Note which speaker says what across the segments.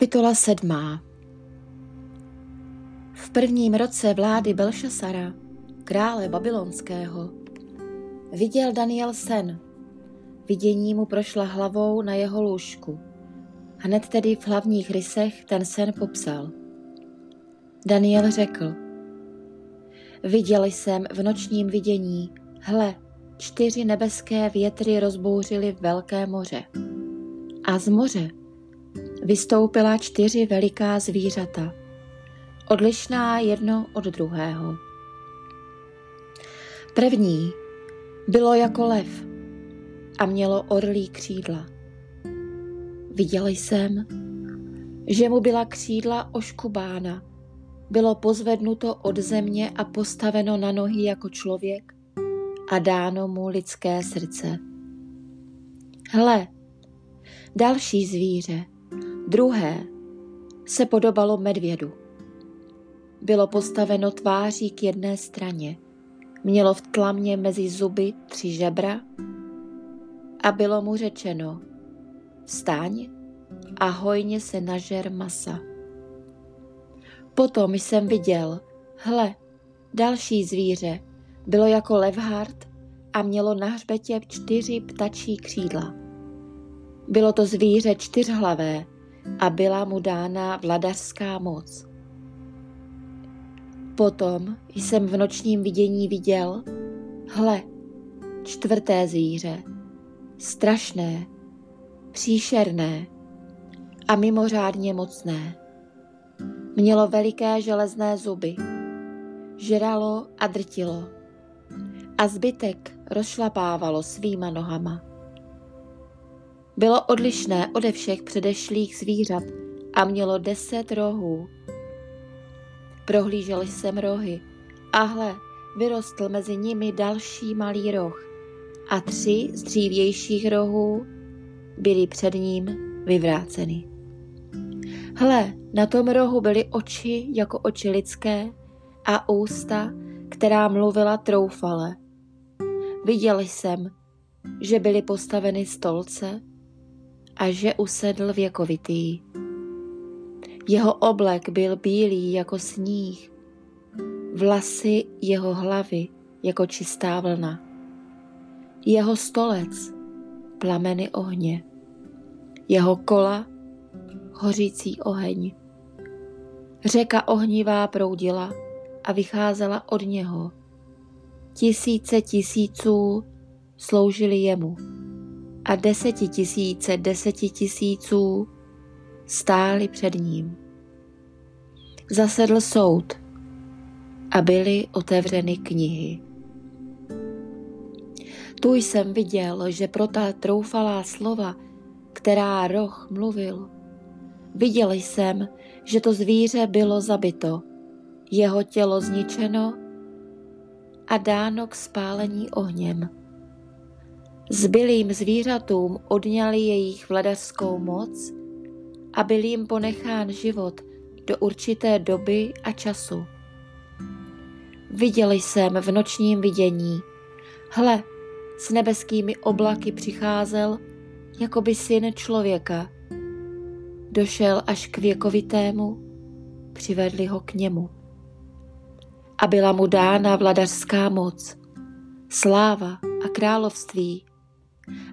Speaker 1: Kapitola sedmá V prvním roce vlády Belšasara, krále babylonského, viděl Daniel sen. Vidění mu prošla hlavou na jeho lůžku. Hned tedy v hlavních rysech ten sen popsal. Daniel řekl, viděl jsem v nočním vidění, hle, čtyři nebeské větry rozbouřily velké moře. A z moře vystoupila čtyři veliká zvířata, odlišná jedno od druhého. První bylo jako lev a mělo orlí křídla. Viděl jsem, že mu byla křídla oškubána, bylo pozvednuto od země a postaveno na nohy jako člověk a dáno mu lidské srdce. Hle, další zvíře, Druhé se podobalo medvědu. Bylo postaveno tváří k jedné straně. Mělo v tlamě mezi zuby tři žebra a bylo mu řečeno vstaň a hojně se nažer masa. Potom jsem viděl, hle, další zvíře, bylo jako levhart a mělo na hřbetě čtyři ptačí křídla. Bylo to zvíře čtyřhlavé, a byla mu dána vladařská moc. Potom jsem v nočním vidění viděl, hle, čtvrté zvíře, strašné, příšerné a mimořádně mocné. Mělo veliké železné zuby, žralo a drtilo a zbytek rozšlapávalo svýma nohama. Bylo odlišné ode všech předešlých zvířat a mělo deset rohů. Prohlížel jsem rohy a hle, vyrostl mezi nimi další malý roh a tři z dřívějších rohů byly před ním vyvráceny. Hle, na tom rohu byly oči jako oči lidské a ústa, která mluvila troufale. Viděl jsem, že byly postaveny stolce a že usedl věkovitý. Jeho oblek byl bílý jako sníh, vlasy jeho hlavy jako čistá vlna. Jeho stolec plameny ohně, jeho kola hořící oheň. Řeka ohnivá proudila a vycházela od něho. Tisíce tisíců sloužili jemu a desetitisíce desetitisíců stáli před ním. Zasedl soud a byly otevřeny knihy. Tu jsem viděl, že pro ta troufalá slova, která roh mluvil, viděl jsem, že to zvíře bylo zabito, jeho tělo zničeno a dáno k spálení ohněm Zbylým zvířatům odňali jejich vladařskou moc a byl jim ponechán život do určité doby a času. Viděl jsem v nočním vidění, hle, s nebeskými oblaky přicházel, jako by syn člověka. Došel až k věkovitému, přivedli ho k němu. A byla mu dána vladařská moc, sláva a království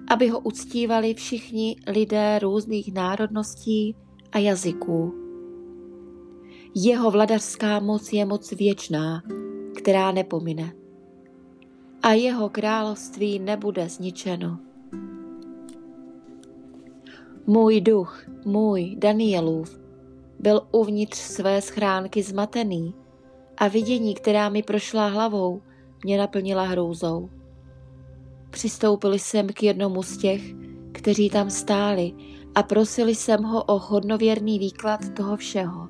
Speaker 1: aby ho uctívali všichni lidé různých národností a jazyků. Jeho vladařská moc je moc věčná, která nepomine. A jeho království nebude zničeno. Můj duch, můj Danielův, byl uvnitř své schránky zmatený a vidění, která mi prošla hlavou, mě naplnila hrůzou. Přistoupil jsem k jednomu z těch, kteří tam stáli a prosili jsem ho o hodnověrný výklad toho všeho.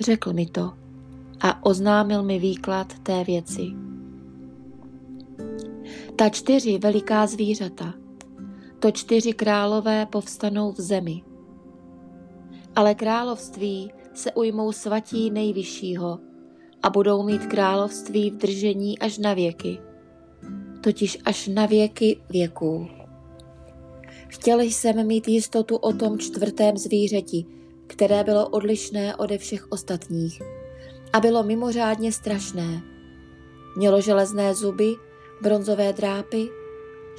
Speaker 1: Řekl mi to a oznámil mi výklad té věci. Ta čtyři veliká zvířata, to čtyři králové povstanou v zemi. Ale království se ujmou svatí nejvyššího a budou mít království v držení až na věky totiž až na věky věků. Chtěl jsem mít jistotu o tom čtvrtém zvířeti, které bylo odlišné ode všech ostatních a bylo mimořádně strašné. Mělo železné zuby, bronzové drápy,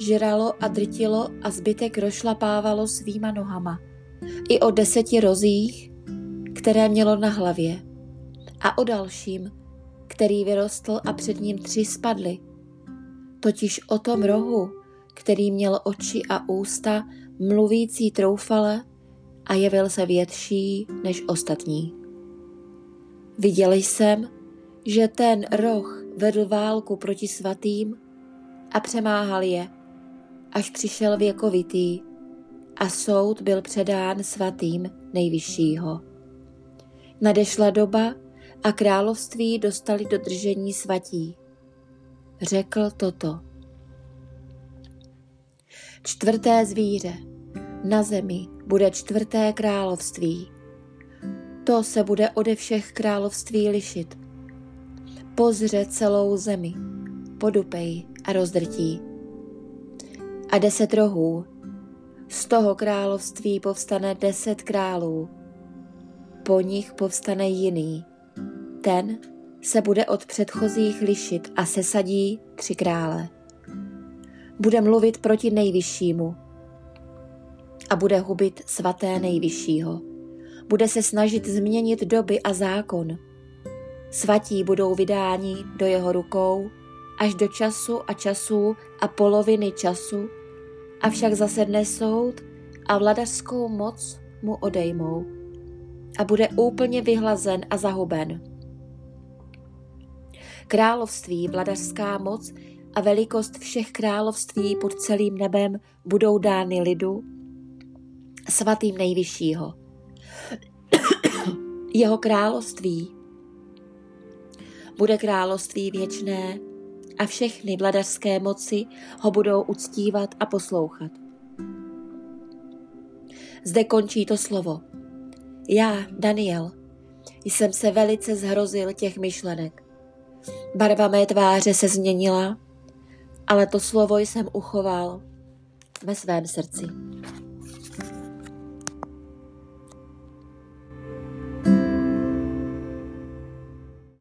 Speaker 1: žralo a drtilo a zbytek rošlapávalo svýma nohama. I o deseti rozích, které mělo na hlavě. A o dalším, který vyrostl a před ním tři spadly. Totiž o tom rohu, který měl oči a ústa, mluvící troufale a jevil se větší než ostatní. Viděl jsem, že ten roh vedl válku proti svatým a přemáhal je, až přišel věkovitý a soud byl předán svatým nejvyššího. Nadešla doba a království dostali do držení svatí. Řekl toto. Čtvrté zvíře. Na zemi bude čtvrté království. To se bude ode všech království lišit. Pozře celou zemi, podupej a rozdrtí. A deset rohů. Z toho království povstane deset králů. Po nich povstane jiný. Ten se bude od předchozích lišit a sesadí tři krále. Bude mluvit proti nejvyššímu a bude hubit svaté nejvyššího. Bude se snažit změnit doby a zákon. Svatí budou vydáni do jeho rukou až do času a časů a poloviny času, avšak zasedne soud a vladařskou moc mu odejmou a bude úplně vyhlazen a zahuben. Království, vladařská moc a velikost všech království pod celým nebem budou dány lidu, svatým nejvyššího. Jeho království bude království věčné a všechny vladařské moci ho budou uctívat a poslouchat. Zde končí to slovo. Já, Daniel, jsem se velice zhrozil těch myšlenek. Barva mé tváře se změnila, ale to slovo jsem uchoval ve svém srdci.